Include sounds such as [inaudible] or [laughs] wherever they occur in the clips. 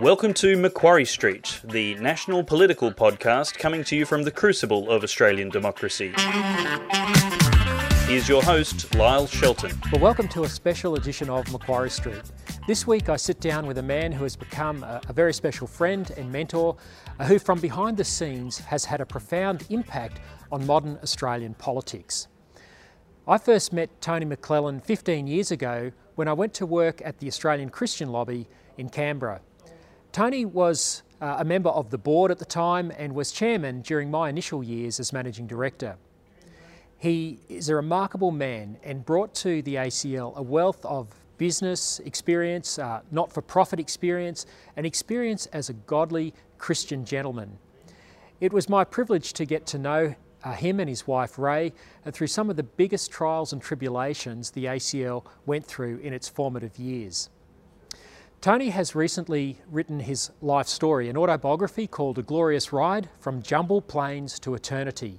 Welcome to Macquarie Street, the national political podcast coming to you from the crucible of Australian democracy. Here's your host, Lyle Shelton. Well, welcome to a special edition of Macquarie Street. This week I sit down with a man who has become a, a very special friend and mentor, uh, who from behind the scenes has had a profound impact on modern Australian politics. I first met Tony McLellan 15 years ago when I went to work at the Australian Christian Lobby in Canberra. Tony was uh, a member of the board at the time and was chairman during my initial years as managing director. He is a remarkable man and brought to the ACL a wealth of business experience, uh, not for profit experience, and experience as a godly Christian gentleman. It was my privilege to get to know uh, him and his wife Ray uh, through some of the biggest trials and tribulations the ACL went through in its formative years. Tony has recently written his life story, an autobiography called A Glorious Ride From Jumble Plains to Eternity.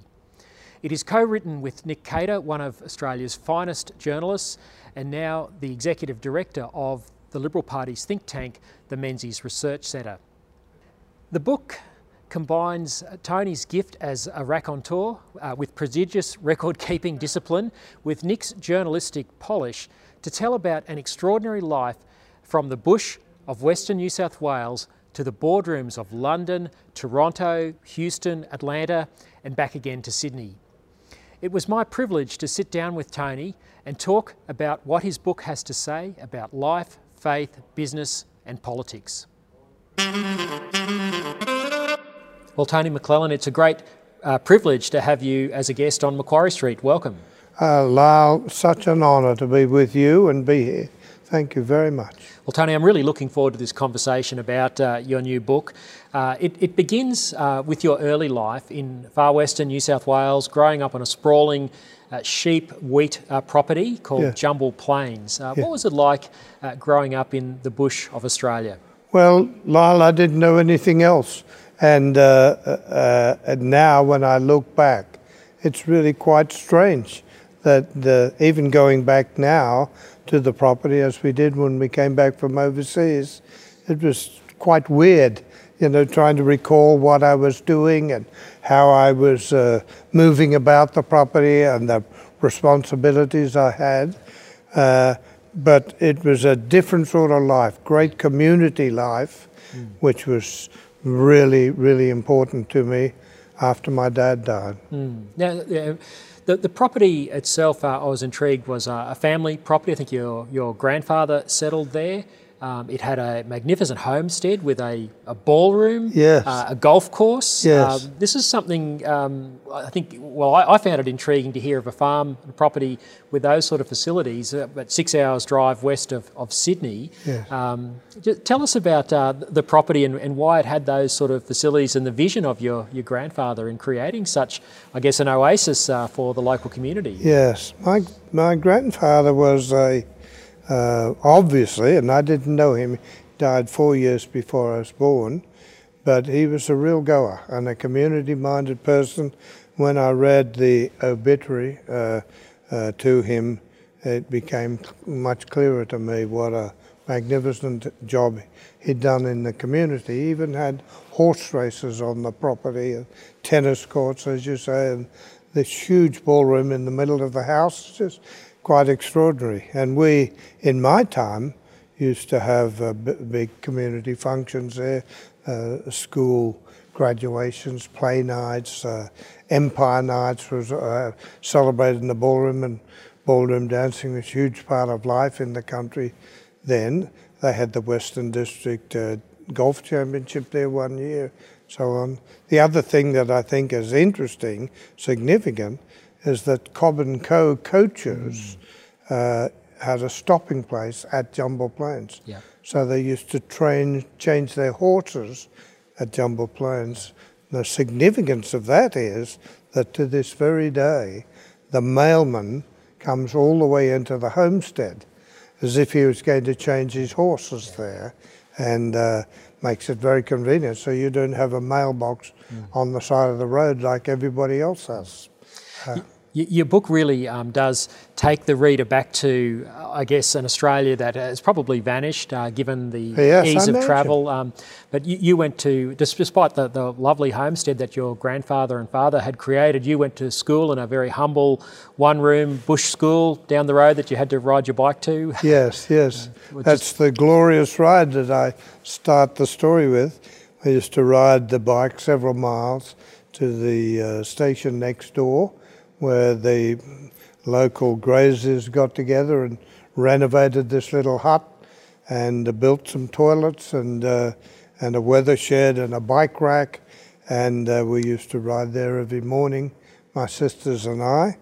It is co written with Nick Cater, one of Australia's finest journalists, and now the executive director of the Liberal Party's think tank, the Menzies Research Centre. The book combines Tony's gift as a raconteur uh, with prodigious [laughs] record keeping discipline with Nick's journalistic polish to tell about an extraordinary life from the bush of Western New South Wales to the boardrooms of London, Toronto, Houston, Atlanta, and back again to Sydney. It was my privilege to sit down with Tony and talk about what his book has to say about life, faith, business, and politics. Well, Tony McLellan, it's a great uh, privilege to have you as a guest on Macquarie Street. Welcome. Uh, Lyle, such an honour to be with you and be here. Thank you very much. Well, Tony, I'm really looking forward to this conversation about uh, your new book. Uh, it, it, begins uh, with your early life in far western New South Wales, growing up on a sprawling uh, sheep wheat uh, property called yeah. Jumble Plains. Uh, yeah. What was it like growing up in the bush of Australia? Well, Lyle, I didn't know anything else. And, and now, when I look back, it's really quite strange that even going back now, to the property as we did when we came back from overseas. It was quite weird, you know, trying to recall what I was doing and how I was uh, moving about the property and the responsibilities I had. Uh, but it was a different sort of life, great community life, mm. which was really, really important to me after my dad died. Mm. Now, the, the property itself, uh, I was intrigued, was uh, a family property. I think your, your grandfather settled there. Um, it had a magnificent homestead with a, a ballroom, yes. uh, a golf course. Yes. Um, this is something um, I think, well, I, I, found it intriguing to hear of a farm property with those sort of facilities, uh, but six hours drive west of, of Sydney. Yes. Um, tell us about uh, the property and, and, why it had those sort of facilities and the vision of your, your grandfather in creating such, I guess, an oasis uh, for the local community. Yes. My, my grandfather was a uh, obviously, and I didn't know him. Died four years before I was born, but he was a real goer and a community-minded person. When I read the obituary uh, uh, to him, it became much clearer to me what a magnificent job he'd done in the community. He even had horse races on the property, tennis courts, as you say, and this huge ballroom in the middle of the house. Just quite extraordinary. And we, in my time, used to have uh, big community functions there, uh, school graduations, play nights, uh, empire nights was uh, celebrated in the ballroom, and ballroom dancing was a huge part of life in the country then. They had the Western District uh, Golf Championship there one year, so on. The other thing that I think is interesting, significant, is that Cobb and Co. coaches mm. uh, had a stopping place at Jumble Plains. Yeah. So they used to train, change their horses at Jumble Plains. The significance of that is that to this very day, the mailman comes all the way into the homestead as if he was going to change his horses there and uh, makes it very convenient so you don't have a mailbox mm. on the side of the road like everybody else has. Your book really um, does take the reader back to, uh, I guess, an Australia that has probably vanished uh, given the yes, ease of travel. Um, but you, you, went to, despite the, the lovely homestead that your grandfather and father had created, you went to school in a very humble one room bush school down the road that you had to ride your bike to. [laughs] Yes, yes. Uh, That's the glorious ride that I start the story with. I used to ride the bike several miles to the uh, station next door where the local graziers got together and renovated this little hut and built some toilets and uh, and a weather shed and a bike rack. And uh, we used to ride there every morning my sisters and I.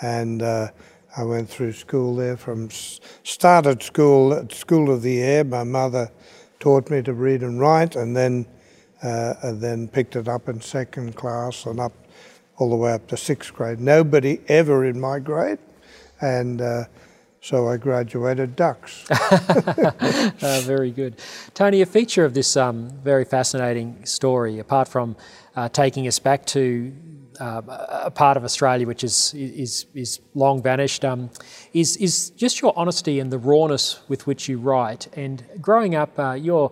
And uh, I went through school there from started school at School of the Air my mother taught me to read and write and then uh, and then picked it up in second class and up all the way up to sixth grade. Nobody ever in my grade, and uh, so I graduated ducks. uh, [laughs] very good. Tony, a feature of this um, very fascinating story, apart from uh, taking us back to uh, a part of Australia which is is is long vanished, um, is is just your honesty and the rawness with which you write. And growing up, uh, your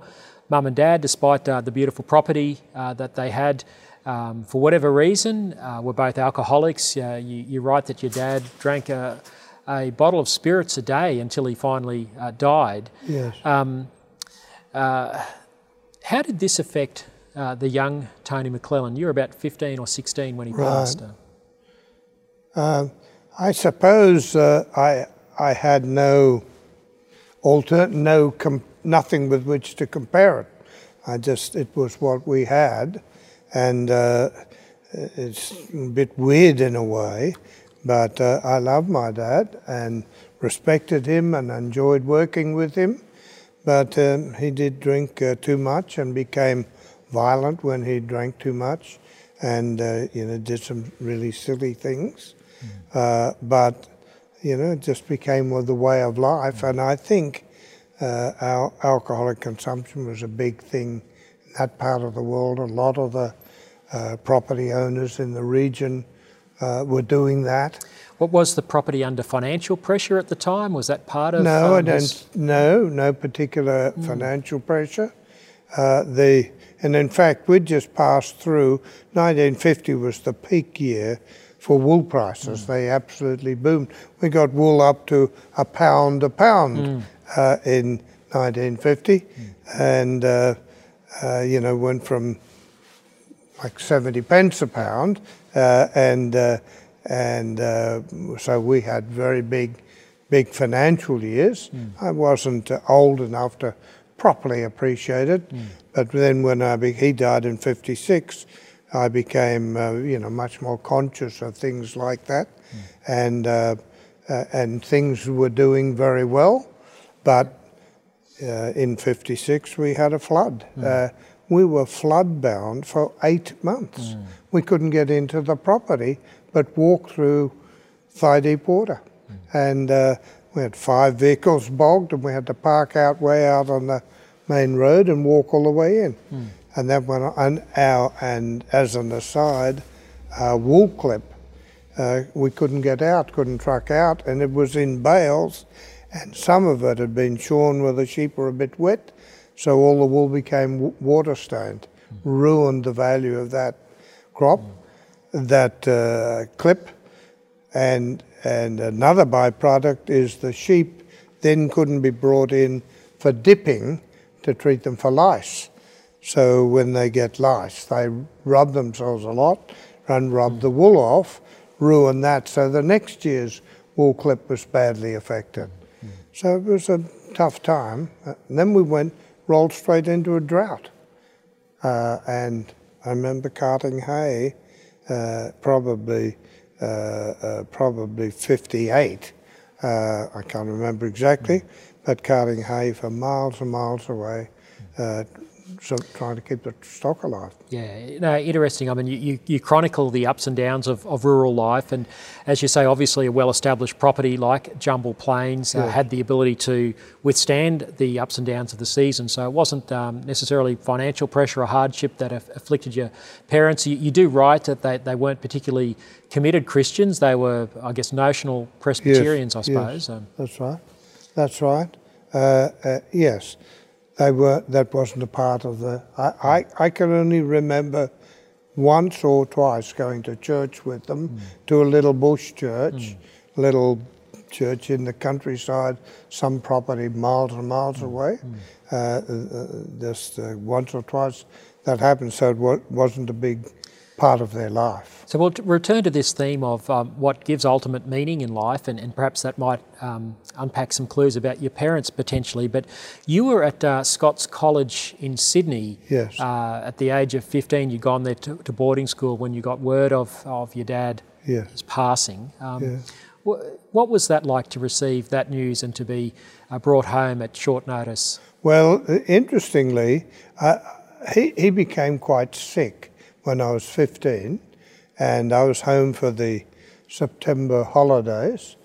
mum and dad, despite uh, the beautiful property that they had, um, for whatever reason, uh, we're both alcoholics. Uh, you, you, write that your dad drank a, a, bottle of spirits a day until he finally uh, died. Yes. Um, uh, how did this affect uh, the young Tony McLellan? You were about 15 or 16 when he right. passed. Um, I suppose uh, I, I had no alter, no nothing with which to compare it. I just, it was what we had and uh, it's a bit weird in a way, but uh, I love my dad and respected him and enjoyed working with him. But um, he did drink uh, too much and became violent when he drank too much, and uh, you know did some really silly things. Mm. but you know, it just became the way of life, and I think. Uh, our alcoholic consumption was a big thing that part of the world. A lot of the uh, property owners in the region uh, were doing that. What was the property under financial pressure at the time? Was that part of? No, um, I don't. No, no particular mm. financial pressure. Uh, the and in fact, we'd just passed through. 1950 was the peak year for wool prices. Mm. They absolutely boomed. We got wool up to a pound a pound mm. uh, in 1950, mm. and uh, uh, you know went from like 70 pence a pound, uh, and uh, and uh, so we had very big, big financial years. Mm. I wasn't old enough to properly appreciate it, mm. but then when I be- he died in '56, I became uh, you know much more conscious of things like that, mm. and uh, uh, and things were doing very well, but in '56 we had a flood hmm we were flood bound for eight months. Mm. We couldn't get into the property but walk through thigh deep water. Mm. And uh, we had five vehicles bogged and we had to park out way out on the main road and walk all the way in. Mm. And that went on our, and as an aside, uh, wool clip. Uh, we couldn't get out, couldn't truck out, and it was in bales, and some of it had been shorn where the sheep were a bit wet, so all the wool became water stained, ruined the value of that crop, that uh, clip. And, and another byproduct is the sheep then couldn't be brought in for dipping to treat them for lice. So when they get lice, they rub themselves a lot and rub the wool off, ruin that. So the next year's wool clip was badly affected. So it was a tough time. And then we went rolled straight into a drought. Uh, and I remember carting hay, uh, probably uh, uh probably 58. Uh, I can't remember exactly, but carting hay for miles and miles away, uh, so trying to keep the stock alive. Yeah, no, interesting. I mean, you, you, you, chronicle the ups and downs of, of rural life, and as you say, obviously a well-established property like Jumble Plains uh, had the ability to withstand the ups and downs of the season. So it wasn't um, necessarily financial pressure or hardship that afflicted your parents. You, you, do write that they, they weren't particularly committed Christians. They were, I guess, notional Presbyterians, yes, I suppose. Yes, um, that's right. That's right. Uh, uh, yes they were that wasn't a part of the. I, I, I can only remember once or twice going to church with them mm. to a little bush church, mm. little church in the countryside, some property miles and miles mm. away. Hmm. Uh, uh, just uh, once or twice that happened, so it wa- wasn't a big part of their life. So we'll return to this theme of um, what gives ultimate meaning in life, and, and perhaps that might um, unpack some clues about your parents potentially. But you were at uh, Scots College in Sydney. Yes. Uh, at the age of 15, you'd gone there to, to, boarding school when you got word of, of your dad yes. passing. Um, yeah. What was that like to receive that news and to be uh, brought home at short notice? Well, interestingly, uh, he, he became quite sick when I was 15, and I was home for the September holidays.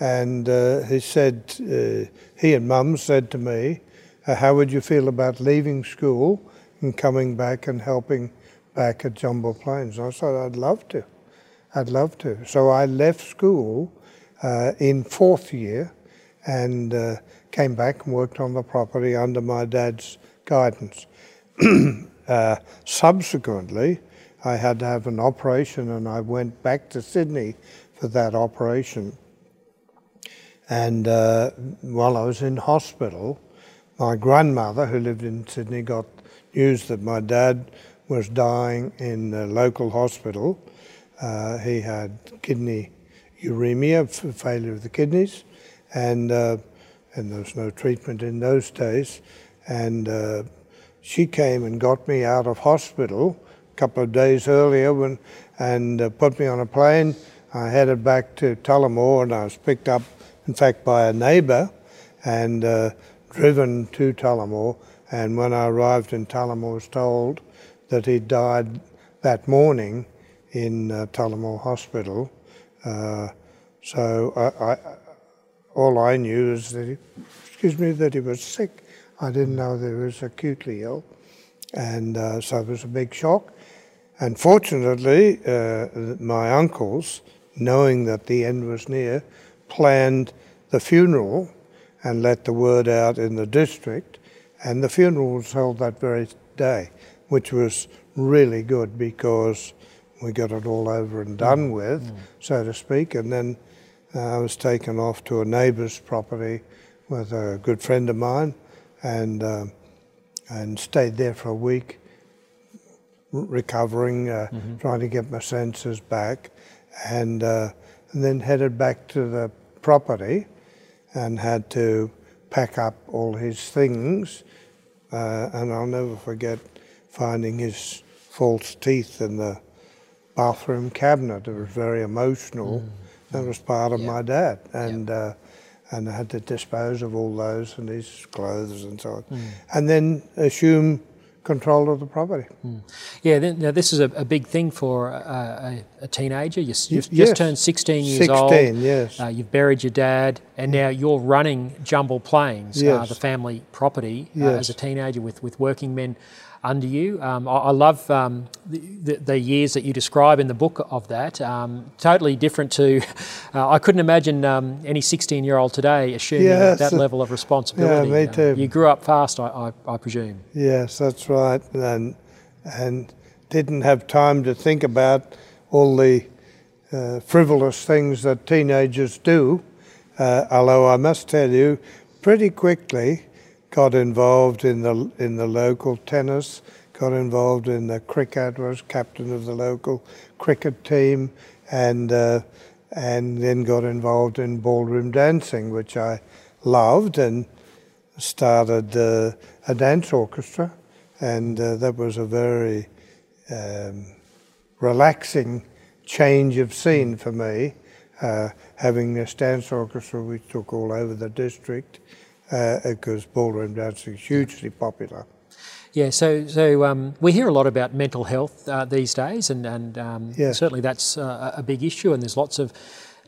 And uh, he said, uh, he and mum said to me, uh, How would you feel about leaving school and coming back and helping back at Jumble Plains? I said, I'd love to. I'd love to. So I left school uh, in fourth year and uh, came back and worked on the property under my dad's guidance. [clears throat] Uh, subsequently, I had to have an operation and I went back to Sydney for that operation. And uh, while I was in hospital, my grandmother, who lived in Sydney, got news that my dad was dying in the local hospital. Uh, he had kidney uremia, failure of the kidneys, and uh, and there was no treatment in those days. And uh, she came and got me out of hospital a couple of days earlier when, and uh, put me on a plane. I headed back to Tullamore and I was picked up, in fact, by a neighbour and uh, driven to Tullamore. And when I arrived in Tullamore, I was told that he died that morning in uh, Tullamore Hospital. Uh, so I, I, all I knew is that he, excuse me, that he was sick. I didn't know that he was acutely ill, and uh, so it was a big shock. And fortunately, uh, my uncles, knowing that the end was near, planned the funeral and let the word out in the district. And the funeral was held that very day, which was really good because we got it all over and done mm. with, mm. so to speak. And then uh, I was taken off to a neighbour's property with a good friend of mine and uh, and stayed there for a week, recovering, uh, mm-hmm. trying to get my senses back, and, uh, and then headed back to the property, and had to pack up all his things, uh, and I'll never forget finding his false teeth in the bathroom cabinet. It was very emotional. Mm. That was part of my dad, and. Uh, and I had to dispose of all those and his clothes and so on, mm. and then assume control of the property. Mm. Yeah, then, now this is a, a big thing for a, a, a teenager. You, have yes. just turned 16 years 16, old. 16, yes. Uh, you've buried your dad, and now you're running Jumble Plains, uh, yes. uh, the family property, uh, yes. as a teenager with, with working men under you. Um, I, I, love um, the, the, the, years that you describe in the book of that. Um, totally different to, [laughs] uh, I couldn't imagine um, any 16 year old today assuming yes. that level of responsibility. Yeah, me too. Uh, you grew up fast, I, I, I, presume. Yes, that's right. And, and didn't have time to think about all the uh, frivolous things that teenagers do. Uh, although I must tell you, pretty quickly, got involved in the in the local tennis, got involved in the cricket, was captain of the local cricket team, and uh, and then got involved in ballroom dancing, which I loved, and started uh, a dance orchestra, and uh, that was a very um, relaxing change of scene for me. Uh, having this dance orchestra, we took all over the district, because ballroom dancing is hugely popular. Yeah, so so um, we hear a lot about mental health uh, these days, and and um, Yeah. certainly that's uh, a big issue. And there's lots of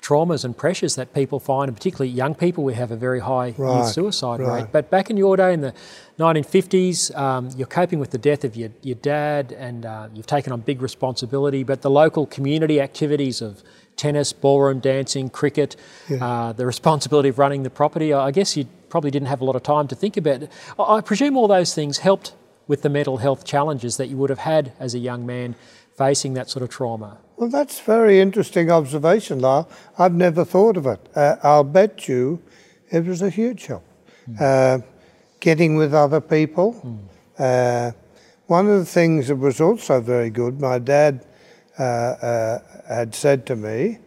traumas and pressures that people find, and particularly young people. We have a very high youth Right, suicide right. rate. But back in your day, in the 1950s, um, you're coping with the death of your your dad, and uh, you've taken on big responsibility. But the local community activities of tennis, ballroom dancing, cricket, uh, the responsibility of running the property. I guess you probably didn't have a lot of time to think about it. I presume all those things helped with the mental health challenges that you would have had as a young man facing that sort of trauma. Well, that's very interesting observation, Lyle. I've never thought of it. Uh, I'll bet you it was a huge help. Uh, getting with other people. Uh, one of the things that was also very good, my dad uh, uh, had said to me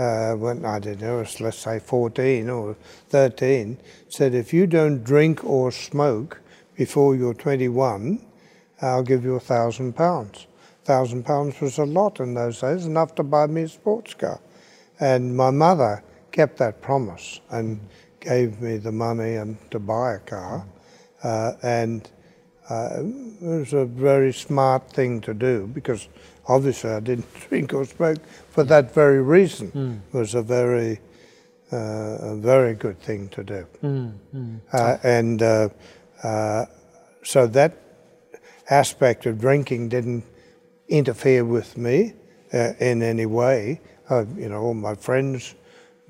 uh, when I don't know, let's say 14 or 13, said, if you don't drink or smoke before you're 21, I'll give you a thousand pounds. Thousand pounds was a lot in those days, enough to buy me a sports car. And my mother kept that promise and gave me the money and to buy a car. Uh, and uh, it was a very smart thing to do because obviously I didn't [laughs] drink or smoke for that very reason. It was a very, uh, a very good thing to do. Uh, and uh, uh, so that aspect of drinking didn't interfere with me uh, in any way. Uh, you know, all my friends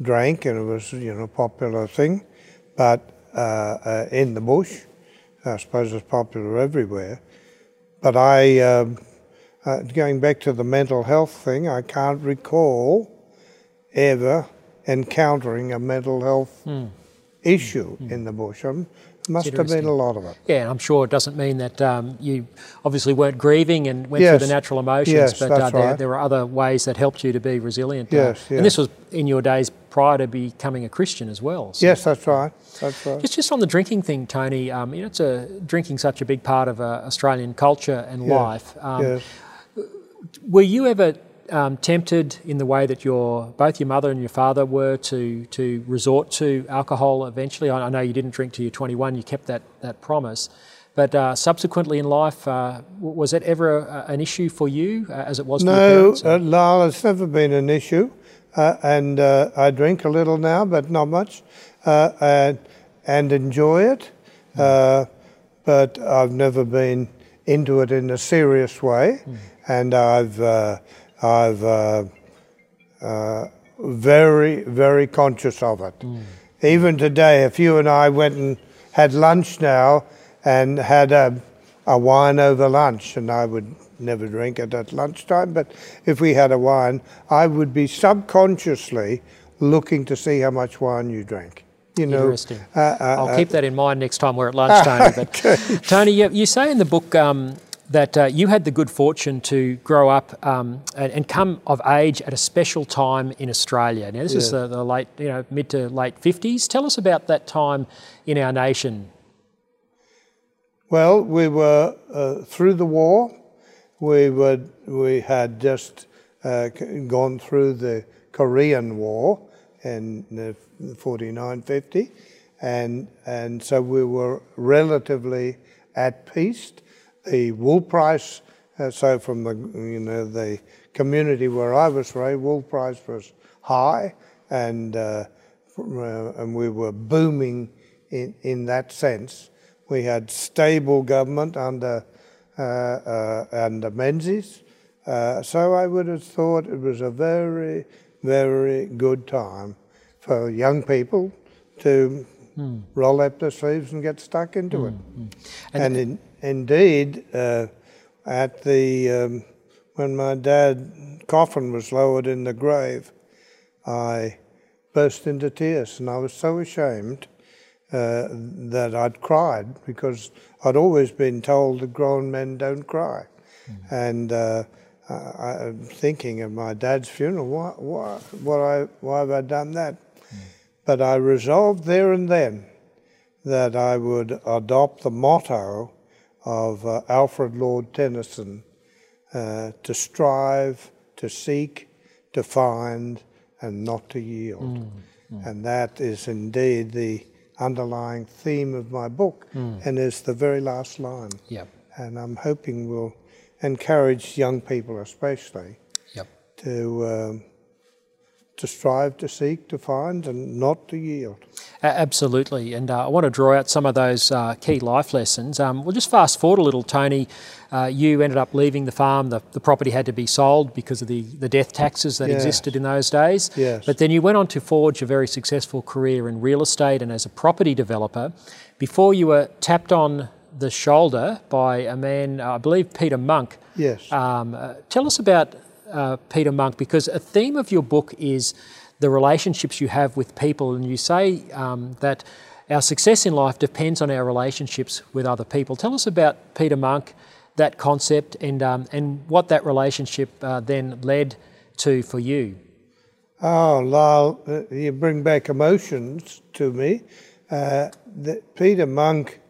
drank, and it was you know a popular thing. But uh, uh, in the bush, I suppose it's popular everywhere. But I, um, uh, going back to the mental health thing, I can't recall ever encountering a mental health issue in the bush. Um, must have been a lot of it. Yeah, I'm sure it doesn't mean that um, you obviously weren't grieving and went through the natural emotions, Yes, but uh, there, right. there were other ways that helped you to be resilient. uh, Yes, And this was in your days prior to becoming a Christian as well. So Yes, that's right. That's right. Just, just on the drinking thing, Tony, um, you know, it's a drinking such a big part of uh, Australian culture and Yes, life. Um, yes. Were you ever um, tempted in the way that your both your mother and your father were to to resort to alcohol eventually? I, I know you didn't drink till you're 21. You kept that that promise. But uh, subsequently in life, uh, was it ever a, an issue for you, uh, as it was for your No, parents? uh, Lyle, it's never been an issue. Uh, and uh, I drink a little now, but not much, uh, and, and enjoy it. Uh, but I've never been into it in a serious way. And I've, uh, I've uh, uh, very, very conscious of it. Even today, if you and I went and had lunch now and had a, a wine over lunch, and I would never drink it at lunchtime, but if we had a wine, I would be subconsciously looking to see how much wine you drank. You know, Interesting. uh, uh, I'll uh, keep that in mind next time we're at lunch, Tony. [laughs] But Tony, you, you say in the book um, that uh, you had the good fortune to grow up um, and, and come of age at a special time in Australia. Now, this is the, the late, you know, mid to late fifties. Tell us about that time in our nation. Well, we were uh, through the war. We were we had just uh, gone through the Korean War in the 49 50 and and so we were relatively at peace. The wool price, uh, so from the you know the community where I was raised, wool price was high, and uh, uh, and we were booming in in that sense. We had stable government under uh, uh, under Menzies, uh, so I would have thought it was a very very good time for young people to roll up their sleeves and get stuck into it. And, in, indeed, uh, at the um, when my dad's coffin was lowered in the grave, I burst into tears, and I was so ashamed uh, that I'd cried because I'd always been told that grown men don't cry, and. Uh, I, I'm thinking of my dad's funeral. Why, why, what I, why have I done that? But I resolved there and then that I would adopt the motto of uh, Alfred Lord Tennyson uh, to strive, to seek, to find, and not to yield. And that is indeed the underlying theme of my book, and is the very last line. Yeah. and I'm hoping will encourage young people, especially, Yep. to um, to strive, to seek, to find, and not to yield. Absolutely, and uh, I want to draw out some of those uh, key life lessons. Um, we'll just fast forward a little, Tony. Uh, you ended up leaving the farm. The, the property had to be sold because of the, the death taxes that Yes. existed in those days. Yes. But then you went on to forge a very successful career in real estate and as a property developer before you were tapped on the shoulder by a man, I believe Peter Munk. Yes. Um, uh, tell us about uh, Peter Munk because a theme of your book is the relationships you have with people, and you say um, that our success in life depends on our relationships with other people. Tell us about Peter Munk, that concept, and um, and what that relationship uh, then led to for you. Oh, Lyle, uh, you bring back emotions to me. Uh, Peter Munk,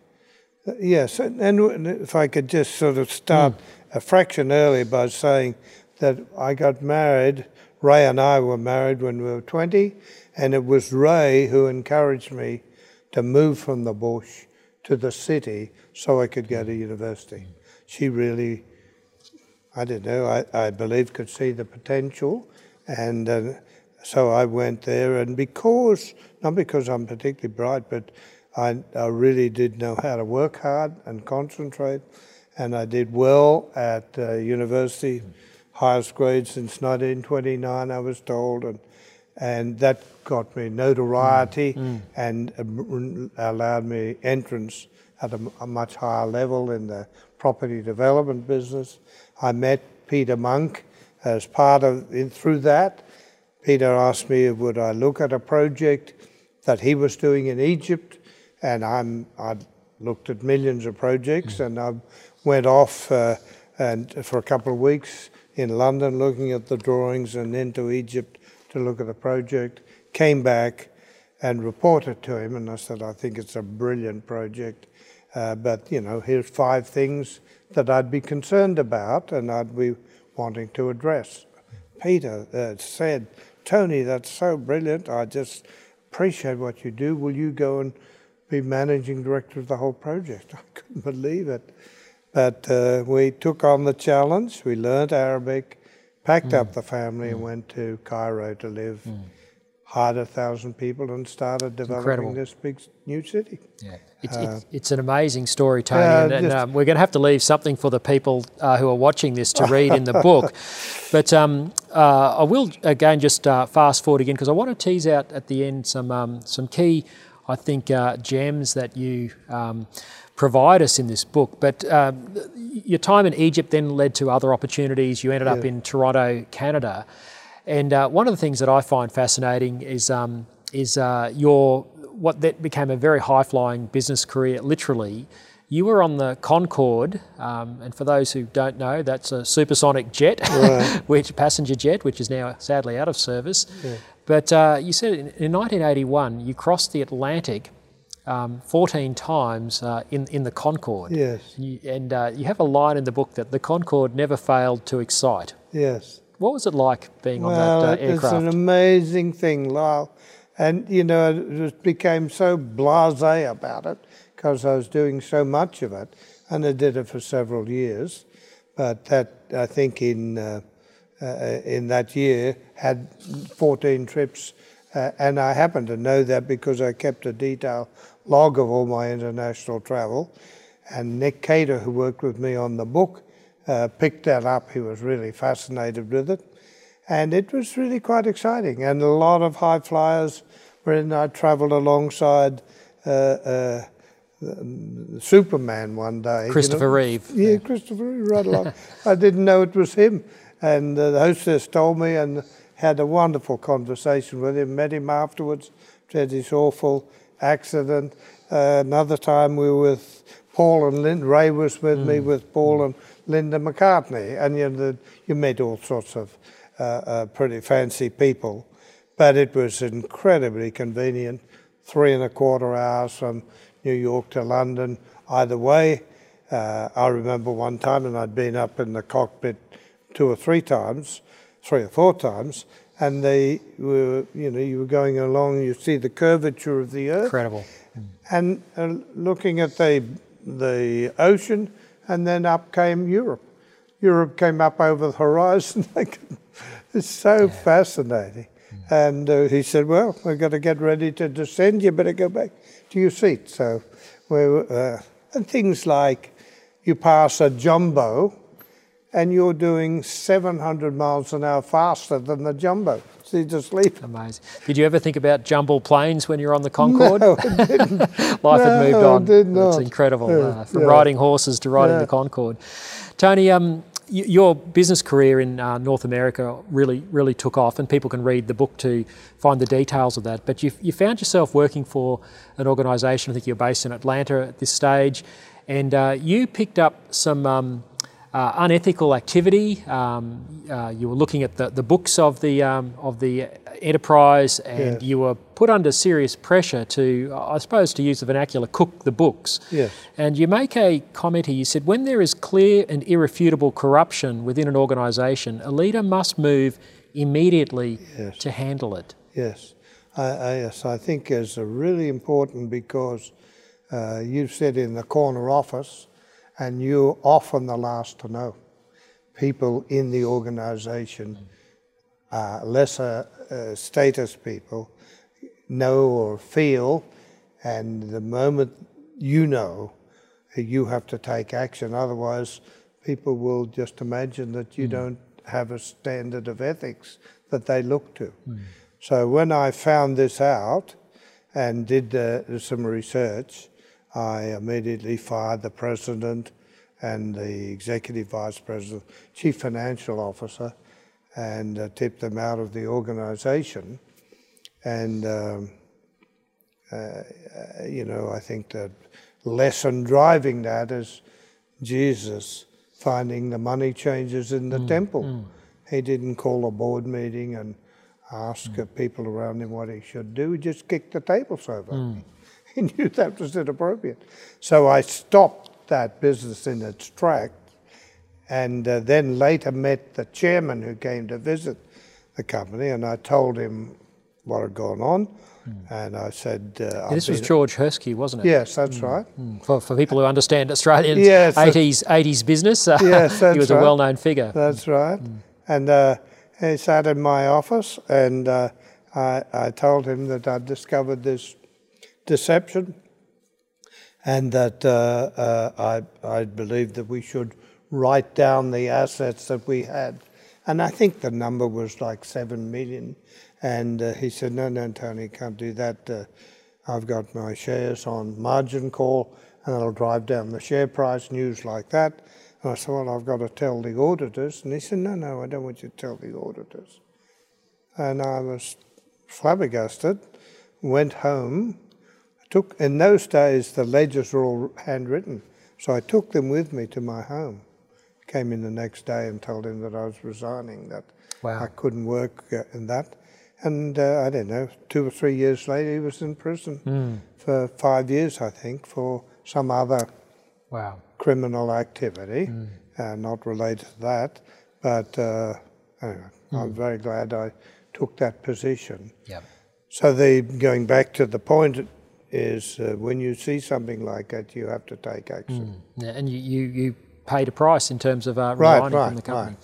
uh, yes, and, and if I could just sort of start a fraction early by saying that I got married, Ray and I were married when we were 20, and it was Ray who encouraged me to move from the bush to the city so I could go to university. She really I don't know, I, I believe could see the potential. And uh, so I went there. And because, not because I'm particularly bright, but I, I really did know how to work hard and concentrate. And I did well at uh, university, highest grade since 1929, I was told. And, and that got me notoriety and uh, allowed me entrance at a much higher level in the property development business. I met Peter Munk as part of in, through that. Peter asked me would I look at a project that he was doing in Egypt, and I'm I looked at millions of projects, and I went off uh, and for a couple of weeks in London looking at the drawings, and then to Egypt to look at the project. Came back and reported to him, and I said I think it's a brilliant project. Uh, but you know, here's five things that I'd be concerned about and I'd be wanting to address. Peter uh, said, Tony, that's so brilliant. I just appreciate what you do. Will you go and be managing director of the whole project? [laughs] I couldn't believe it. But uh, we took on the challenge. We learned Arabic, packed up the family, and went to Cairo to live. Hired a thousand people and started developing incredible. this big new city. Yeah. It's, it's, it's an amazing story, Tony, yeah, and, and um, we're going to have to leave something for the people uh, who are watching this to read in the [laughs] book. But um, uh, I will again just uh, fast forward again because I want to tease out at the end some um, some key, I think, uh, gems that you um, provide us in this book. But um, your time in Egypt then led to other opportunities. You ended up in Toronto, Canada. And uh, one of the things that I find fascinating is um, is uh, your what that became a very high flying business career. Literally, you were on the Concorde, um, and for those who don't know, that's a supersonic jet, [laughs] which passenger jet, which is now sadly out of service. But uh, you said in, in 1981 you crossed the Atlantic. Um, 14 times uh, in in the Concorde, Yes. and, you, and uh, you have a line in the book that the Concorde never failed to excite. Yes. What was it like being Well, on that uh, it- it's an amazing thing, Lyle. And, you know, it just became so blasé about it because I was doing so much of it. And I did it for several years. But that, I think, in, uh, uh, in that year, had 14 trips. Uh, and I happen to know that because I kept a detailed log of all my international travel. And Nick Cater, who worked with me on the book, uh, picked that up. He was really fascinated with it. And it was really quite exciting. And a lot of high flyers were in. I traveled alongside uh, uh, Superman one day. you know. Christopher Reeve. Yeah, Christopher Reeve, right along. [laughs] I didn't know it was him. And uh, the hostess told me and had a wonderful conversation with him. Met him afterwards. Had this awful accident. Uh, another time we were with Paul and Linda. Ray was with me with Paul and Linda McCartney. And you, know, you met all sorts of uh, uh, pretty fancy people. But it was incredibly convenient. Three and a quarter hours from New York to London, either way. Uh, I remember one time, and I'd been up in the cockpit two or three times, three or four times, and they were, you know, you were going along, you see the curvature of the earth, Incredible. and uh, looking at the the ocean and then up came Europe. Europe came up over the horizon. [laughs] it's so yeah. fascinating. Mm. And uh, he said, Well, we've got to get ready to descend. You better go back to your seat. So, we uh, and things like you pass a jumbo and you're doing 700 miles an hour faster than the jumbo. So you just leave. Amazing. Did you ever think about jumbo planes when you're on the Concorde? No, I [laughs] didn't. Life no, had moved on. I did not. It's incredible. Yeah, uh, from yeah. riding horses to riding Yeah. the Concorde. Tony, um, your business career in uh, North America really, really took off, and people can read the book to find the details of that. But you, you found yourself working for an organisation. I think you're based in Atlanta at this stage, and uh, you picked up some. Um, uh, unethical activity. Um, uh, you were looking at the, the books of the um, of the enterprise, and Yes. you were put under serious pressure to, I suppose, to use the vernacular, cook the books. Yes. And you make a comment here. You said, when there is clear and irrefutable corruption within an organisation, a leader must move immediately Yes. to handle it. Yes, I, I, yes, I think is really important because uh, you said in the corner office and you're often the last to know. People in the organisation, uh, lesser uh, status people, know or feel, and the moment you know, you have to take action. Otherwise, people will just imagine that you don't have a standard of ethics that they look to. So when I found this out and did uh, some research, I immediately fired the president and the executive vice president, chief financial officer, and uh, tipped them out of the organization. And, um, uh, you know, I think the lesson driving that is Jesus finding the money changers in the temple. He didn't call a board meeting and ask uh, people around him what he should do. He just kicked the tables over. He knew that was inappropriate. So I stopped that business in its track and uh, then later met the chairman who came to visit the company and I told him what had gone on and I said, uh, I've This was George Herscu, wasn't it? Yes, that's right. Mm. For, for people who understand Australian Yes, 80s, 80s business, uh, Yes, [laughs] he that's was a well known figure. That's right. And uh, he sat in my office, and uh, I, I told him that I'd discovered this deception, and that uh, uh, I, I believed that we should write down the assets that we had. And I think the number was like seven million. And uh, he said, "No, no, Tony, can't do that. Uh, I've got my shares on margin call, and it'll drive down the share price. News like that." And I said, "Well, I've got to tell the auditors." And he said, "No, no, I don't want you to tell the auditors." And I was flabbergasted. Went home. Took in those days the ledgers were all handwritten, so I took them with me to my home. Came in the next day and told him that I was resigning. That Wow. I couldn't work uh, in that. And uh, I don't know, two or three years later, he was in prison for five years, I think, for some other Wow. criminal activity, uh, not related to that. But uh, anyway, I'm very glad I took that position. Yep. So the going back to the point is uh, when you see something like that, you have to take action. Yeah, and you, you, you paid a price in terms of uh, Right, resigning from right, the company.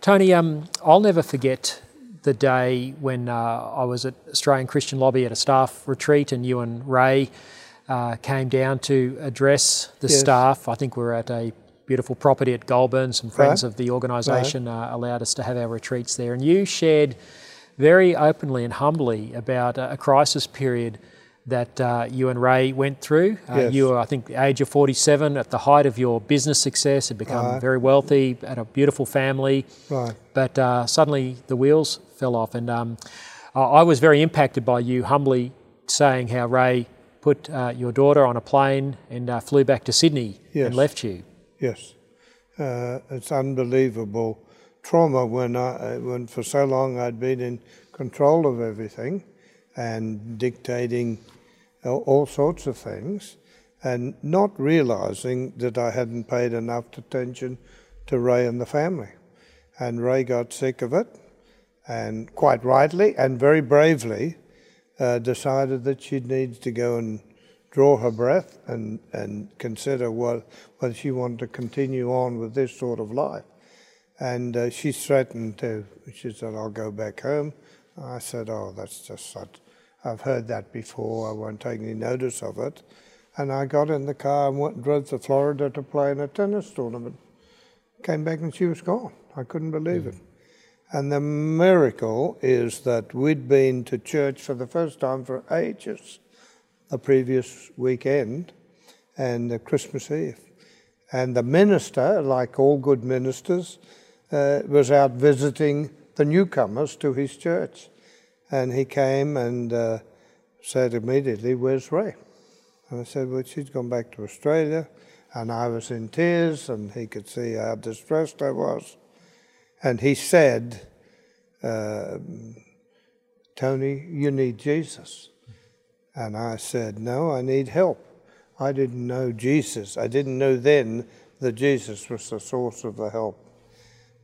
Tony, um, I'll never forget the day when uh, I was at Australian Christian Lobby at a staff retreat, and you and Ray uh, came down to address the Yes. staff. I think we were at a beautiful property at Goulburn. Some friends Right. of the organisation uh, allowed us to have our retreats there, and you shared very openly and humbly about a, a crisis period that uh, you and Ray went through. Uh, Yes. You were, I think, the age of 47, at the height of your business success, had become Right. very wealthy, had a beautiful family, Right. but uh, suddenly the wheels fell off. And um, I was very impacted by you humbly saying how Ray put uh, your daughter on a plane and uh, flew back to Sydney Yes. and left you. Yes, uh, it's unbelievable trauma when I when for so long I'd been in control of everything and dictating all, sorts of things, and not realizing that I hadn't paid enough attention to Ray and the family, and Ray got sick of it, and quite rightly and very bravely uh, decided that she needs to go and draw her breath and, and consider what, whether she wanted to continue on with this sort of life. And uh, she threatened to, she said, I'll go back home. I said, Oh, that's just such, I've heard that before. I won't take any notice of it. And I got in the car and went and drove to Florida to play in a tennis tournament. Came back and she was gone. I couldn't believe mm. it. And the miracle is that we'd been to church for the first time for ages the previous weekend and Christmas Eve. And the minister, like all good ministers, uh, was out visiting the newcomers to his church. And he came and uh, said immediately, Where's Ray? And I said, Well, she's gone back to Australia. And I was in tears, and he could see how distressed I was. And he said, uh, Tony, you need Jesus. And I said, No, I need help. I didn't know Jesus. I didn't know then that Jesus was the source of the help.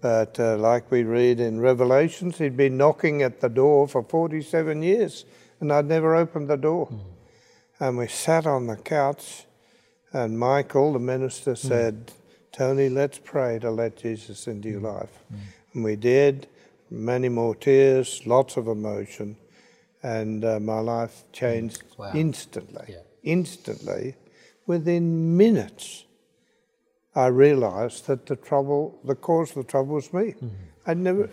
But uh, like we read in Revelations, he'd been knocking at the door for 47 years, and I'd never opened the door. Mm. And we sat on the couch, and Michael, the minister, hmm. said, mm. Tony, let's pray to let Jesus into your mm. life. Hmm. And we did, many more tears, lots of emotion and uh, my life changed wow. instantly. Yeah. Instantly, within minutes, I realised that the trouble, the cause of the trouble, was me. Mm-hmm. I never,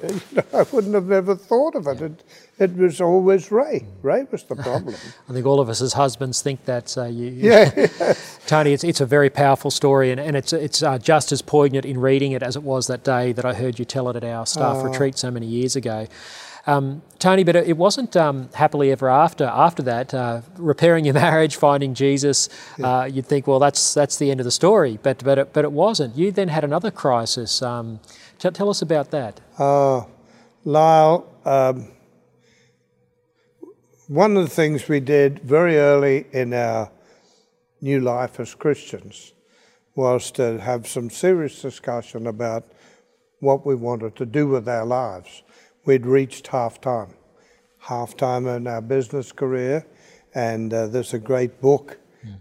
[laughs] I wouldn't have ever thought of it. Yeah. It, it was always Ray. Mm. Ray was the problem. [laughs] I think all of us as husbands think that. Uh, you, [laughs] yeah, Tony, it's, it's a very powerful story, and, and it's it's uh, just as poignant in reading it as it was that day that I heard you tell it at our staff uh, retreat so many years ago. Um, Tony, but it wasn't um, happily ever after. After that, uh, repairing your [laughs] marriage, finding Jesus, yeah. uh, you'd think, well, that's that's the end of the story. But but it, but it wasn't. You then had another crisis. Um, t- tell us about that. Uh, Lyle, um, one of the things we did very early in our new life as Christians was to have some serious discussion about what we wanted to do with our lives we'd reached half time, half time in our business career. And uh, there's a great book.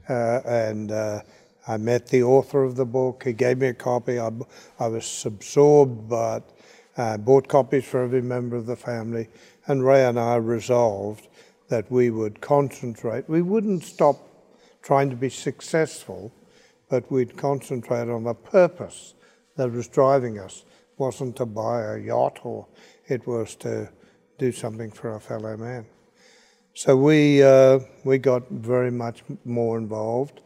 Uh, and uh, I met the author of the book. He gave me a copy. I, I was absorbed by it. I bought copies for every member of the family. And Ray and I resolved that we would concentrate. We wouldn't stop trying to be successful, but we'd concentrate on the purpose that was driving us. It wasn't to buy a yacht or it was to do something for our fellow man. So we, uh, we got very much more involved,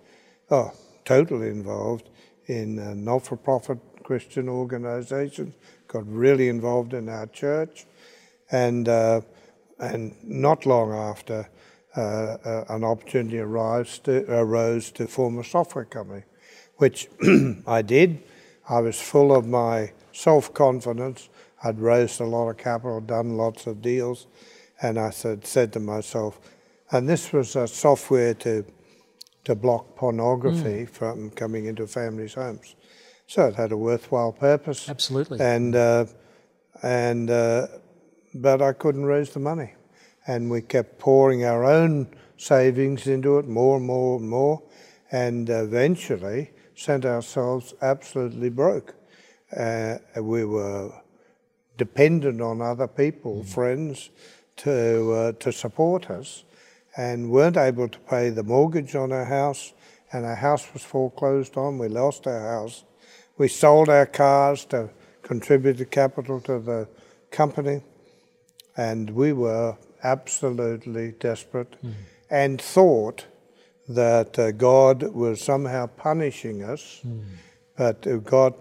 oh, totally involved in uh, not for profit Christian organizations, got really involved in our church, and, uh, and not long after, uh, uh, an opportunity arose to, arose to form a software company, which [clears throat] I did. I was full of my self confidence I'd raised a lot of capital, done lots of deals, and I said, said to myself, and this was a software to to block pornography mm. from coming into families' homes. So it had a worthwhile purpose. Absolutely. And uh, and uh, but I couldn't raise the money, and we kept pouring our own savings into it, more and more and more, and eventually sent ourselves absolutely broke. Uh, we were dependent on other people, mm. friends, to, uh, to support us and weren't able to pay the mortgage on our house, and our house was foreclosed on. We lost our house. We sold our cars to contribute the capital to the company, and we were absolutely desperate mm. and thought that uh, God was somehow punishing us, mm. but uh, God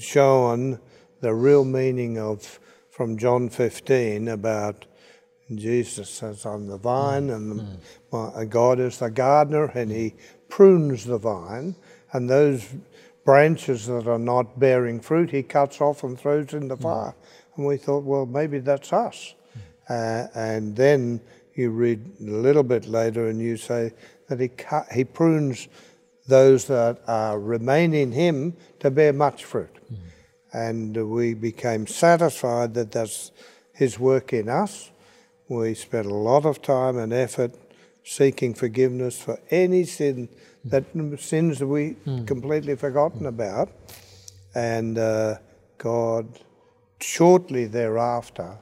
shown the real meaning of from John 15 about Jesus says, I'm the vine mm. and the, mm. my, God is the gardener and he prunes the vine and those branches that are not bearing fruit he cuts off and throws in the mm. fire. And we thought, well, maybe that's us. Uh, and then you read a little bit later and you say that he, cut, he prunes those that are remain in him to bear much fruit and we became satisfied that that's His work in us. We spent a lot of time and effort seeking forgiveness for any sin that sins that we completely forgotten about. And uh, God, shortly thereafter,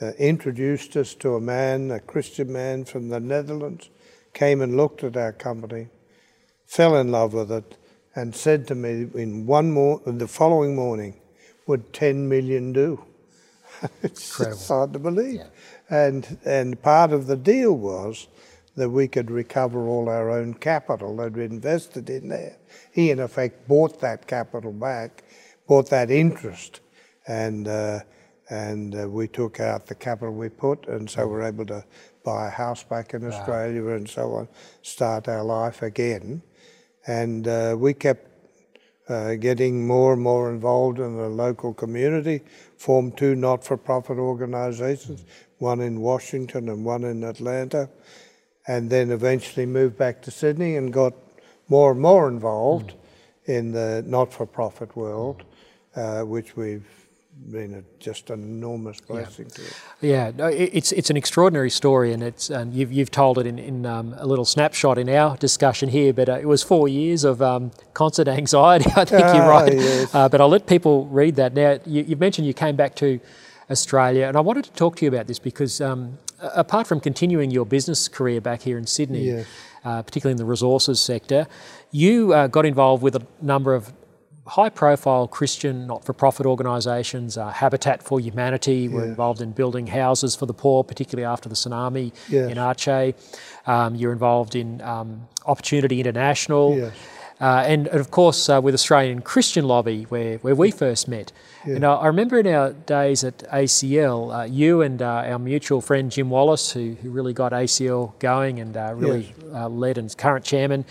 uh, introduced us to a man, a Christian man from the Netherlands, came and looked at our company, fell in love with it, and said to me in one more, the following morning, would 10 million do? [laughs] it's, hard to believe. Yeah. And, and part of the deal was that we could recover all our own capital that we invested in there. He, in effect, bought that capital back, bought that interest, and, uh, and uh, we took out the capital we put, and so we're able to buy a house back in Australia and so on, start our life again. And uh, we kept uh, getting more and more involved in the local community, formed two not for profit organisations, one in Washington and one in Atlanta, and then eventually moved back to Sydney and got more and more involved in the not for profit world, uh, which we've been a, just an enormous blessing to us. Yeah, no, it- it's it's an extraordinary story, and it's and you've you've told it in in um, a little snapshot in our discussion here. But uh, it was four years of um, constant [laughs] anxiety. I think you're Ah, right. yes. Uh, but I'll let people read that now. You, you've mentioned you came back to Australia, and I wanted to talk to you about this because um, apart from continuing your business career back here in Sydney, uh, particularly in the resources sector, you uh, got involved with a number of high profile Christian not for profit organisations. Uh, Habitat for Humanity were Yeah. involved in building houses for the poor, particularly after the tsunami Yes. in Aceh. Um, you're involved in um, Opportunity International. Yes. Uh, and, and of course, uh, with Australian Christian Lobby, where, where we first met. And I, I remember in our days at ACL, uh, you and uh, our mutual friend Jim Wallace, who, who really got ACL going and uh, really uh, led and is current chairman.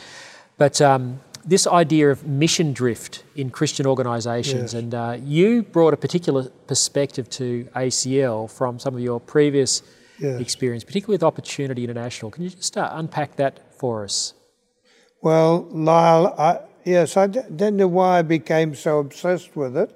But um, this idea of mission drift in Christian organisations, Yes. and uh, you brought a particular perspective to ACL from some of your previous Yes. experience, particularly with Opportunity International. Can you just uh, unpack that for us? Well, Lyle, I, yes, I d- don't know why I became so obsessed with it.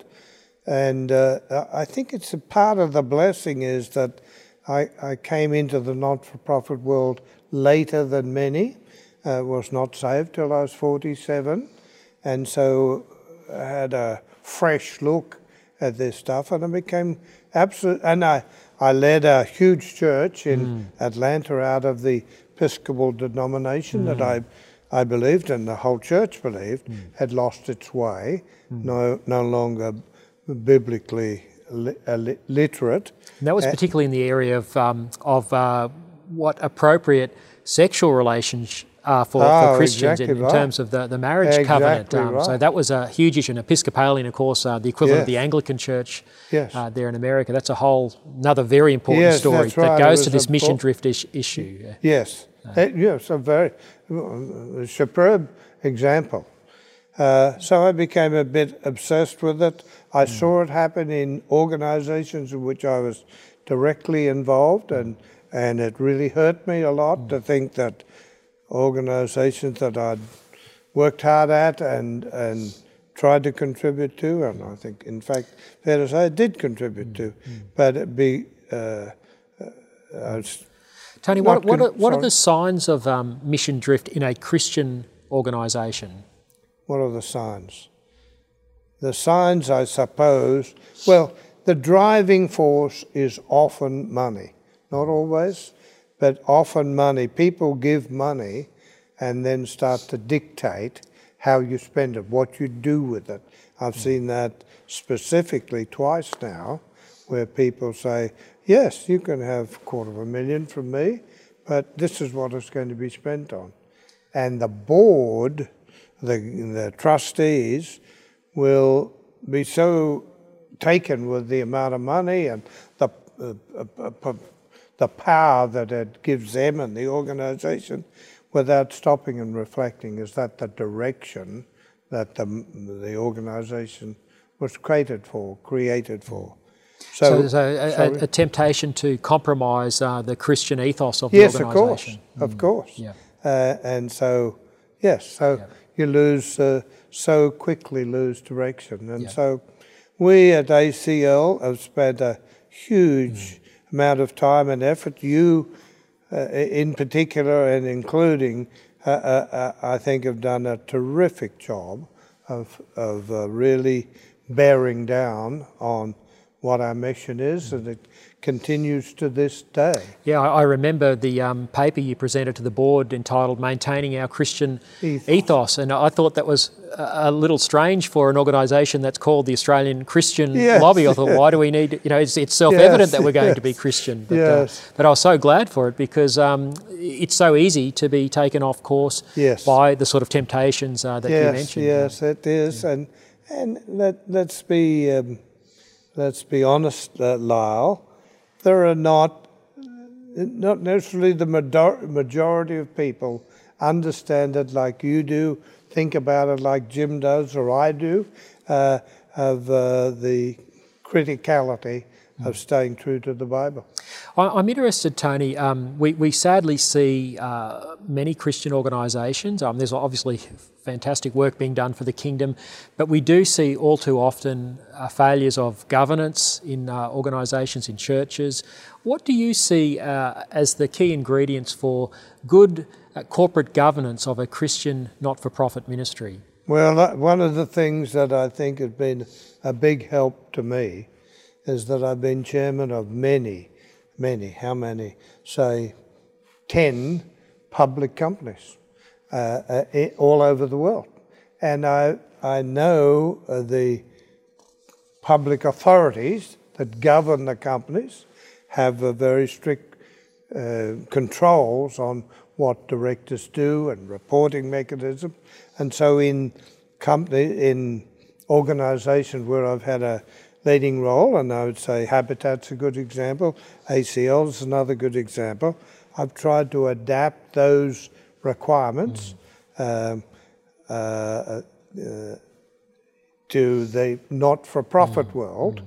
And uh, I think it's a part of the blessing is that I, I came into the not for profit world later than many, uh, was not saved till I was 47. And so I had a fresh look at this stuff and I became absolute. And I, I led a huge church in Atlanta out of the Episcopal denomination that I, I believed and the whole church believed had lost its way, no, no longer biblically li- uh, li- literate. And that was particularly in the area of, um, of uh, what appropriate sexual relations are for, Oh, for Christians in, exactly in right. terms of the, the marriage Exactly covenant. Um, So that was a huge issue. And Episcopalian, of course, uh, the equivalent of the Anglican Church Yes. uh, there in America. That's a whole another very important Yes, story right. that goes to this mission drift issue. Yes, Uh, yes, a very uh, superb example. Uh, so I became a bit obsessed with it. I saw it happen in organisations in which I was directly involved, and and it really hurt me a lot to think that organisations that I'd worked hard at and and tried to contribute to, and I think, in fact, fair to say, I did contribute to, but it be. Uh, uh, Tony, what, what, are, what are the signs of um, mission drift in a Christian organisation? What are the signs? The signs, I suppose, well, the driving force is often money. Not always, but often money. People give money and then start to dictate how you spend it, what you do with it. I've seen that specifically twice now, where people say, yes, you can have a quarter of a million from me, but this is what it's going to be spent on. And the board, the, the trustees, will be so taken with the amount of money and the, uh, uh, uh, the power that it gives them and the organisation without stopping and reflecting is that the direction that the, the organisation was created for, created for. So So, there's a, a, a temptation to compromise uh, the Christian ethos of yes, the of course, organisation. of course. Yeah. Uh, and so, yes, so you lose uh, so quickly lose direction, and Yeah. so we at ACL have spent a huge Mm. Amount of time and effort. You uh, in particular and including, uh, uh, I think, have done a terrific job of, of really bearing down on what our mission is, and it continues to this day. Yeah, I remember the um, paper you presented to the board entitled Maintaining Our Christian Ethos, ethos and I thought that was a little strange for an organisation that's called the Australian Christian yes, Lobby. I thought, yes. why do we need, you know, it's, it's self evident yes, that we're going to be Christian. But, uh, but, I was so glad for it because um, it's so easy to be taken off course by the sort of temptations uh, that you mentioned. Yes, it is. Yeah. And, and let, let's be. Um, let's be honest, uh, Lyle, there are not, not necessarily the majority of people understand it like you do, think about it like Jim does or I do, uh, of uh, the criticality of staying true to the Bible. I'm interested, Tony. Um, we, we sadly see uh, many Christian organisations. Um, there's obviously fantastic work being done for the kingdom, but we do see all too often uh, failures of governance in uh, organisations, in churches. What do you see uh, as the key ingredients for good uh, corporate governance of a Christian not for profit ministry? Well, one of the things that I think has been a big help to me is that I've been chairman of many, many, how many? Say 10 public companies uh, uh, all over the world. And I, I know uh, the public authorities that govern the companies have very strict uh, controls on what directors do and reporting mechanism. And so in company, in organizations where I've had a leading role, and I would say Habitat's a good example, ACL is another good example. I've tried to adapt those requirements mm. um, uh, uh, to the not for profit mm. world. Mm.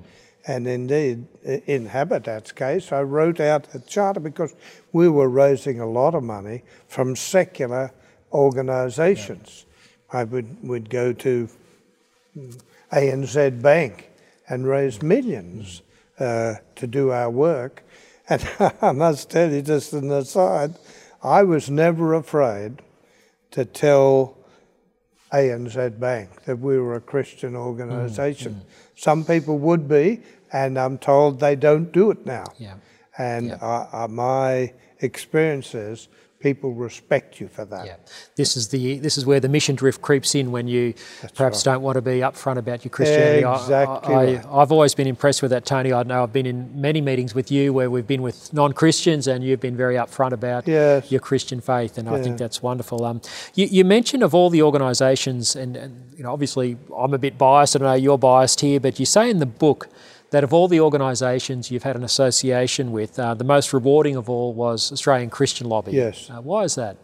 And indeed, in Habitat's case, I wrote out a charter because we were raising a lot of money from secular organisations. Yeah. I would would go to ANZ Bank and raised millions uh, to do our work. [laughs] And I must tell you, just an aside, I was never afraid to tell ANZ Bank that we were a Christian organisation. Mm, mm. Some people would be, and I'm told they don't do it now. Yeah. And yeah. I, I, my experience is people respect you for that. Yeah. This is the this is where the mission drift creeps in when you That's perhaps right. don't want to be upfront about your Christianity. Exactly. I, right. I, have always been impressed with that, Tony. I know I've been in many meetings with you where we've been with non-Christians and you've been very upfront about yes. your Christian faith, and yeah. I think that's wonderful. Um, you, you, mentioned of all the organisations, and, and you know, obviously I'm a bit biased. I don't know you're biased here, but you say in the book that of all the organisations you've had an association with, uh, the most rewarding of all was Australian Christian Lobby. Yes. Uh, why is that?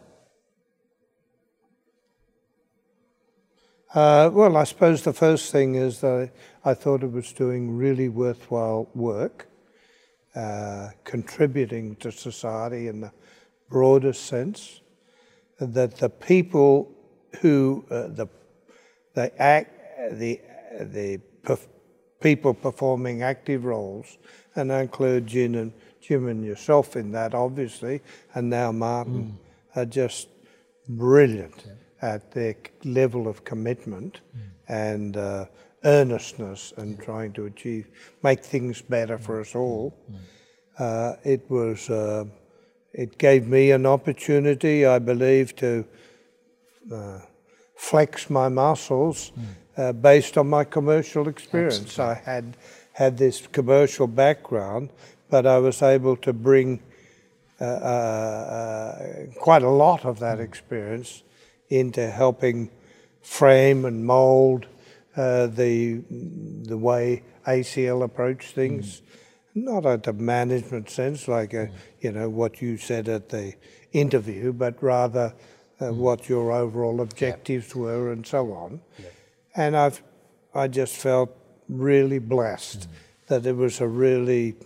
Uh, well, I suppose the first thing is that I thought it was doing really worthwhile work, uh, contributing to society in the broadest sense, that the people who uh, the the act the the people performing active roles, and I include Jim and, Jim and yourself in that, obviously, and now Martin, mm. are just brilliant yeah. at their level of commitment mm. and uh, earnestness and trying to achieve, make things better for us all. Mm. Uh, it was, uh, it gave me an opportunity, I believe, to uh, flex my muscles mm uh, based on my commercial experience. Absolutely. I had had this commercial background, but I was able to bring uh, uh, uh quite a lot of that experience into helping frame and mould uh, the the way ACL approach things. Mm. Not at a management sense, like a, mm. you know what you said at the interview, but rather uh, mm. what your overall objectives yep. were and so on. Yep. And I've, I just felt really blessed mm. that it was a really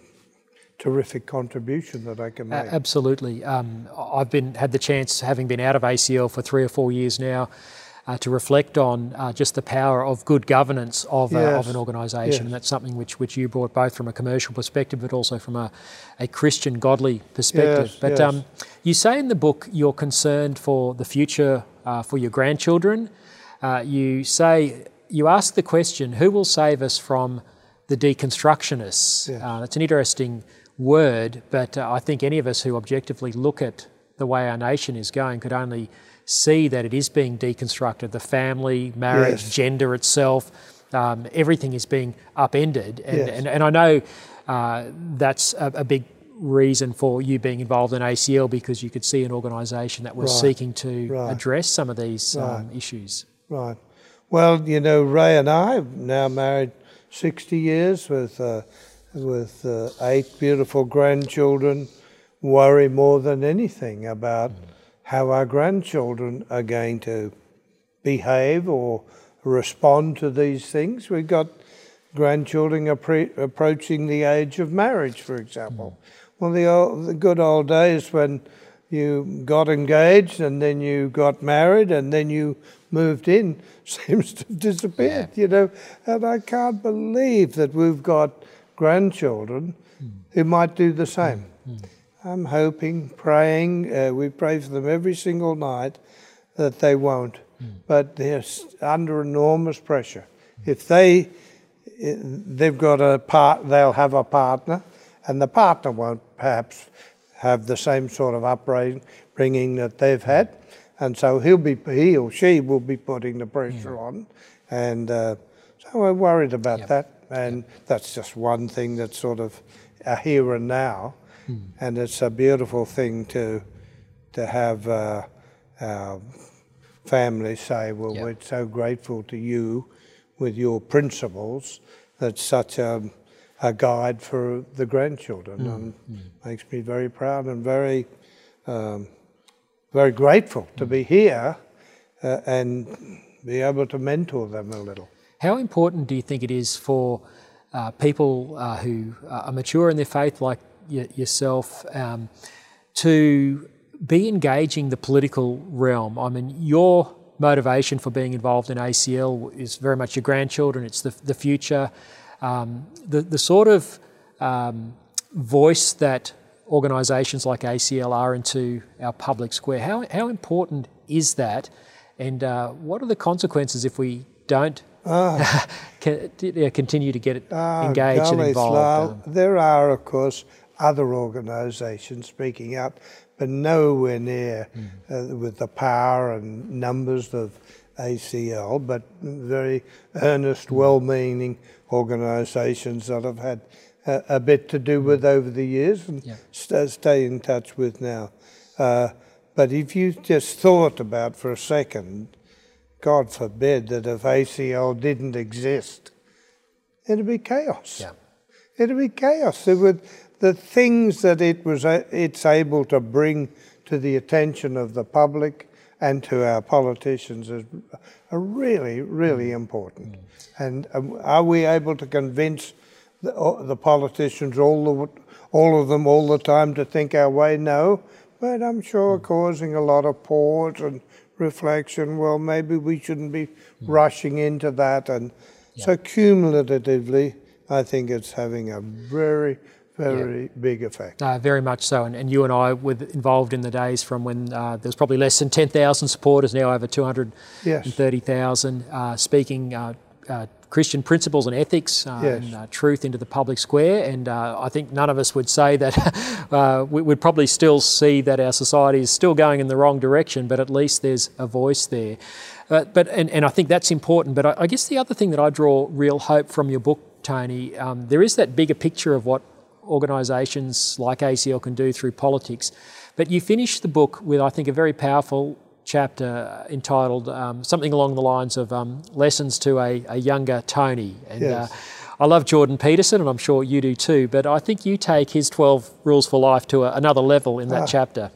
terrific contribution that I can make. absolutely. Um, I've been had the chance, having been out of ACL for three or four years now, uh, to reflect on uh, just the power of good governance of, uh, Yes. of an organisation. Yes. And that's something which, which you brought both from a commercial perspective but also from a, a Christian, godly perspective. Yes, but. Um, you say in the book you're concerned for the future uh, for your grandchildren. Uh, you say, you ask the question, who will save us from the deconstructionists? Yes. Uh, it's an interesting word, but uh, I think any of us who objectively look at the way our nation is going could only see that it is being deconstructed. The family, marriage, Yes. gender itself, um, everything is being upended. And, Yes. and, and I know uh, that's a, a big reason for you being involved in ACL because you could see an organisation that was Right. seeking to Right. address some of these um, issues. Right. Well, you know, Ray and I have now married 60 years with, uh, with uh, eight beautiful grandchildren, worry more than anything about how our grandchildren are going to behave or respond to these things. We've got grandchildren appre- approaching the age of marriage, for example. Well, the, old, the good old days when you got engaged and then you got married and then you moved in [laughs] seems to have disappeared, you know. And I can't believe that we've got grandchildren hmm. who might do the hmm. same. Hmm. I'm hoping, praying, uh, we pray for them every single night that they won't. But they're under enormous pressure. If they, they've got a part, they'll have a partner, and the partner won't perhaps have the same sort of upbringing that they've had, and so he'll be, he or she will be putting the pressure on, and uh, so we're worried about Yep. that. And that's just one thing that's sort of a here and now, and it's a beautiful thing to to have uh, our family say, "Well, Yep. we're so grateful to you with your principles. That's such a a guide for the grandchildren, and makes me very proud and very um, very grateful to be here uh, and be able to mentor them a little." How important do you think it is for uh, people uh, who are mature in their faith, like y- yourself, um, to be engaging the political realm? I mean, your motivation for being involved in ACL is very much your grandchildren, it's the, the future. Um, the, the sort of um, voice that organisations like ACL are into our public square, how, how important is that? And uh, what are the consequences if we don't [laughs] ca- continue to get Ah, engaged and involved? Um, there are, of course, other organisations speaking up, but nowhere near Hmm. uh, with the power and numbers of ACL, but very earnest, well meaning organisations that I've had a, a bit to do with over the years and. Yeah. st- stay in touch with now. Uh, but if you just thought about for a second, God forbid that if ACL didn't exist, it'd be chaos. Yeah. It'd be chaos. It would, the things that it was, a- it's able to bring to the attention of the public and to our politicians is, are really, really important. And um, are we able to convince the, uh, the politicians, all the, all of them, all the time, to think our way? No, but I'm sure causing a lot of pause and reflection. Well, maybe we shouldn't be rushing into that, and so cumulatively, I think it's having a very, very big effect. Uh, very much so, and, and you and I were involved in the days from when uh, there was probably less than 10,000 supporters, now over 230,000, uh, speaking uh, uh, Christian principles and ethics uh, Yes. and uh, truth into the public square. And uh, I think none of us would say that [laughs] uh, we would probably still see that our society is still going in the wrong direction, but at least there's a voice there. Uh, but and, and I think that's important. But I, I guess the other thing that I draw real hope from your book, Tony, um, there is that bigger picture of what organisations like ACL can do through politics. But you finish the book with, I think, a very powerful chapter entitled um, something along the lines of um, Lessons to a, a Younger Tony. And Yes. uh, I love Jordan Peterson, and I'm sure you do too, but I think you take his 12 rules for life to a, another level in that Ah. chapter.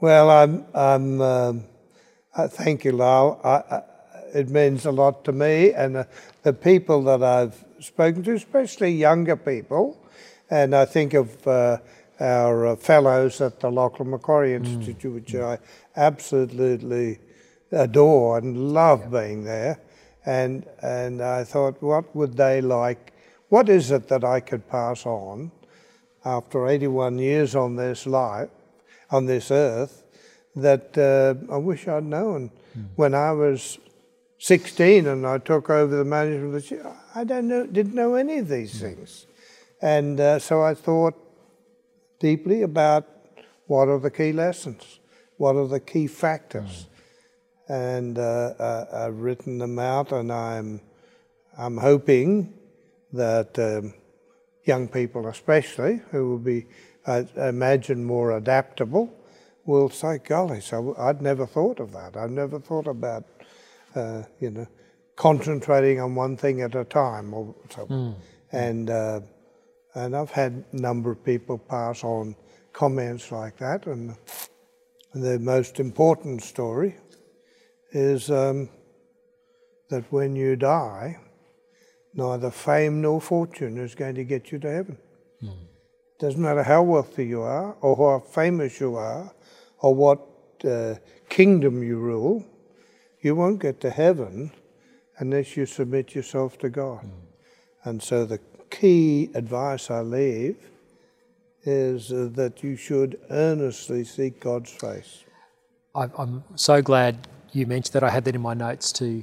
Well, I'm, I'm, um, uh, thank you, Lyle. I, I, it means a lot to me and uh, the people that I've spoken to, especially younger people. And I think of uh, our uh, fellows at the Lachlan Macquarie Institute, which I absolutely adore and love being there. And, and I thought, what would they like? What is it that I could pass on after 81 years on this life, on this earth, that uh, I wish I'd known mm. when I was 16 and I took over the management of the. I don't know, didn't know any of these mm. things. And uh, so I thought deeply about what are the key lessons, what are the key factors. Mm. And uh, uh, I've written them out, and I'm, I'm hoping that um, young people, especially, who will be, I imagine, more adaptable, will say, golly, so I'd never thought of that. I've never thought about, uh, you know, concentrating on one thing at a time or so. Mm. And, uh, and I've had a number of people pass on comments like that. And the most important story is um, that when you die, neither fame nor fortune is going to get you to heaven. Mm. Doesn't matter how wealthy you are, or how famous you are, or what uh, kingdom you rule, you won't get to heaven unless you submit yourself to God. Mm. And so the key advice I leave is that you should earnestly seek God's face. I'm so glad you mentioned that. I had that in my notes to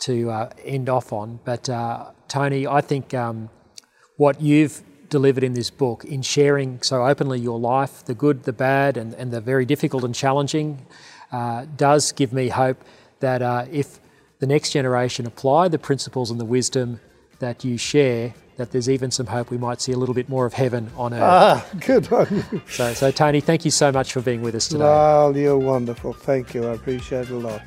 to uh, end off on. But uh, Tony, I think um, what you've delivered in this book in sharing so openly your life, the good, the bad, and, and the very difficult and challenging, uh, does give me hope that uh, if the next generation apply the principles and the wisdom that you share, that there's even some hope we might see a little bit more of heaven on earth. Ah, good on you. So, so Tony, thank you so much for being with us today. Well, you're wonderful. Thank you. I appreciate it a lot.